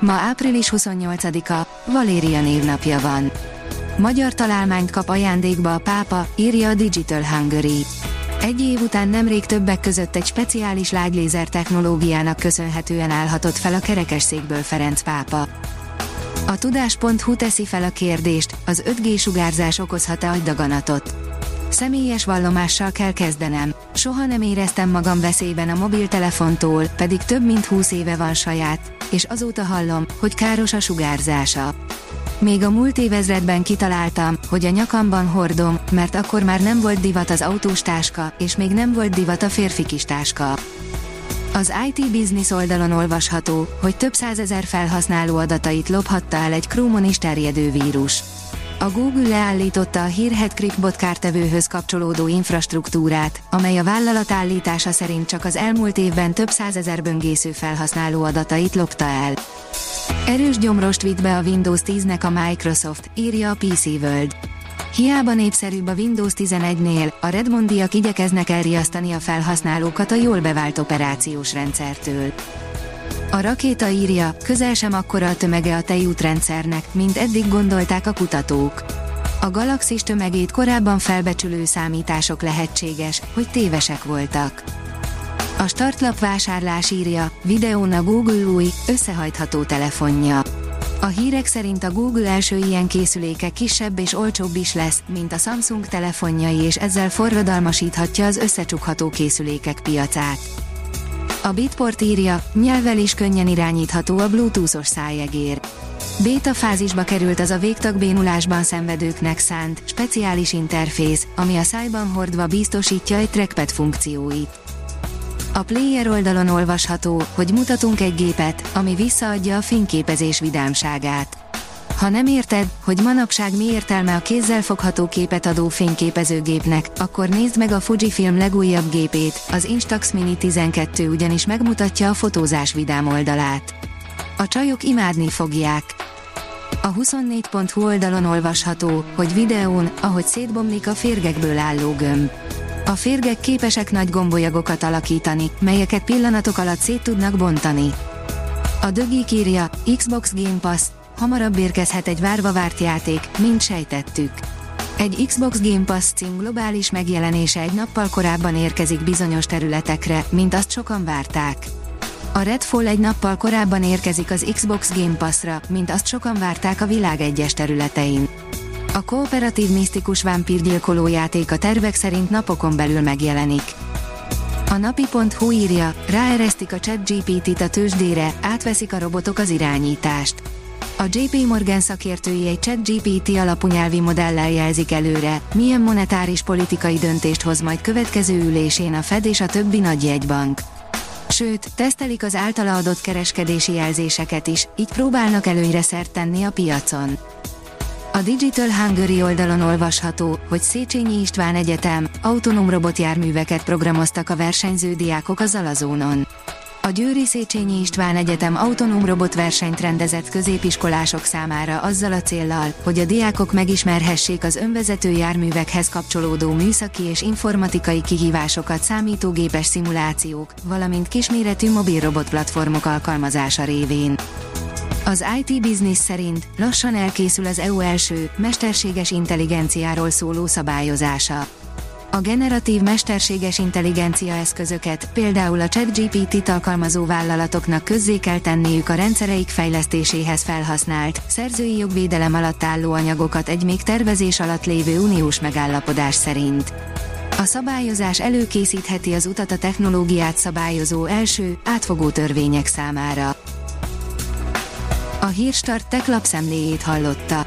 Ma április 28-a, Valéria névnapja van. Magyar találmányt kap ajándékba a pápa, írja a Digital Hungary. Egy év után nemrég többek között egy speciális lágylézer technológiának köszönhetően állhatott fel a kerekesszékből Ferenc pápa. A tudás.hu teszi fel a kérdést, az 5G sugárzás okozhat-e agydaganatot. Személyes vallomással kell kezdenem. Soha nem éreztem magam veszélyben a mobiltelefontól, pedig több mint 20 éve van saját, és azóta hallom, hogy káros a sugárzása. Még a múlt évezredben kitaláltam, hogy a nyakamban hordom, mert akkor már nem volt divat az autós táska, és még nem volt divat a férfi kis táska. Az IT Business oldalon olvasható, hogy több százezer felhasználó adatait lophatta el egy Chrome-on is terjedő vírus. A Google leállította a hírhet Crickbot kártevőhöz kapcsolódó infrastruktúrát, amely a vállalat állítása szerint csak az elmúlt évben több százezer böngésző felhasználó adatait lopta el. Erős gyomrost vitt be a Windows 10-nek a Microsoft, írja a PC World. Hiába népszerűbb a Windows 11-nél, a Redmondiak igyekeznek elriasztani a felhasználókat a jól bevált operációs rendszertől. A rakéta írja, közel sem akkora a tömege a tejútrendszernek, mint eddig gondolták a kutatók. A galaxis tömegét korábban felbecsülő számítások lehetséges, hogy tévesek voltak. A startlap vásárlás írja, videón a Google új, összehajtható telefonja. A hírek szerint a Google első ilyen készüléke kisebb és olcsóbb is lesz, mint a Samsung telefonjai és ezzel forradalmasíthatja az összecsukható készülékek piacát. A Bitport írja, nyelvvel is könnyen irányítható a Bluetooth-os szájegér. Beta fázisba került az a végtagbénulásban szenvedőknek szánt, speciális interfész, ami a szájban hordva biztosítja egy trackpad funkcióit. A player oldalon olvasható, hogy mutatunk egy gépet, ami visszaadja a fényképezés vidámságát. Ha nem érted, hogy manapság mi értelme a kézzel fogható képet adó fényképezőgépnek, akkor nézd meg a Fujifilm legújabb gépét, az Instax Mini 12 ugyanis megmutatja a fotózás vidám oldalát. A csajok imádni fogják. A 24.hu oldalon olvasható, hogy videón, ahogy szétbomlik a férgekből álló gömb. A férgek képesek nagy gombolyagokat alakítani, melyeket pillanatok alatt szét tudnak bontani. A dögi írja, Xbox Game Pass, hamarabb érkezhet egy várva várt játék, mint sejtettük. Egy Xbox Game Pass cím globális megjelenése egy nappal korábban érkezik bizonyos területekre, mint azt sokan várták. A Redfall egy nappal korábban érkezik az Xbox Game Pass-ra, mint azt sokan várták a világ egyes területein. A kooperatív misztikus vámpírgyilkoló játék a tervek szerint napokon belül megjelenik. A napi.hu írja, ráeresztik a chat GPT-t a tőzsdére, átveszik a robotok az irányítást. A JP Morgan szakértői egy ChatGPT alapú nyelvi modellel jelzik előre, milyen monetáris politikai döntést hoz majd következő ülésén a Fed és a többi nagy jegybank. Sőt, tesztelik az általa adott kereskedési jelzéseket is, így próbálnak előnyre szert tenni a piacon. A Digital Hungary oldalon olvasható, hogy Széchenyi István Egyetem autonóm robotjárműveket programoztak a versenyző diákok a Zalazónon. A Győri Széchenyi István Egyetem autonóm robotversenyt rendezett középiskolások számára azzal a céllal, hogy a diákok megismerhessék az önvezető járművekhez kapcsolódó műszaki és informatikai kihívásokat számítógépes szimulációk, valamint kisméretű mobil robotplatformok alkalmazása révén. Az IT Business szerint lassan elkészül az EU első, mesterséges intelligenciáról szóló szabályozása. A generatív mesterséges intelligencia eszközöket, például a ChatGPT-t alkalmazó vállalatoknak közzé kell tenniük a rendszereik fejlesztéséhez felhasznált, szerzői jogvédelem alatt álló anyagokat egy még tervezés alatt lévő uniós megállapodás szerint. A szabályozás előkészítheti az utat a technológiát szabályozó első, átfogó törvények számára. A Hírstart tech lapszemléjét hallotta.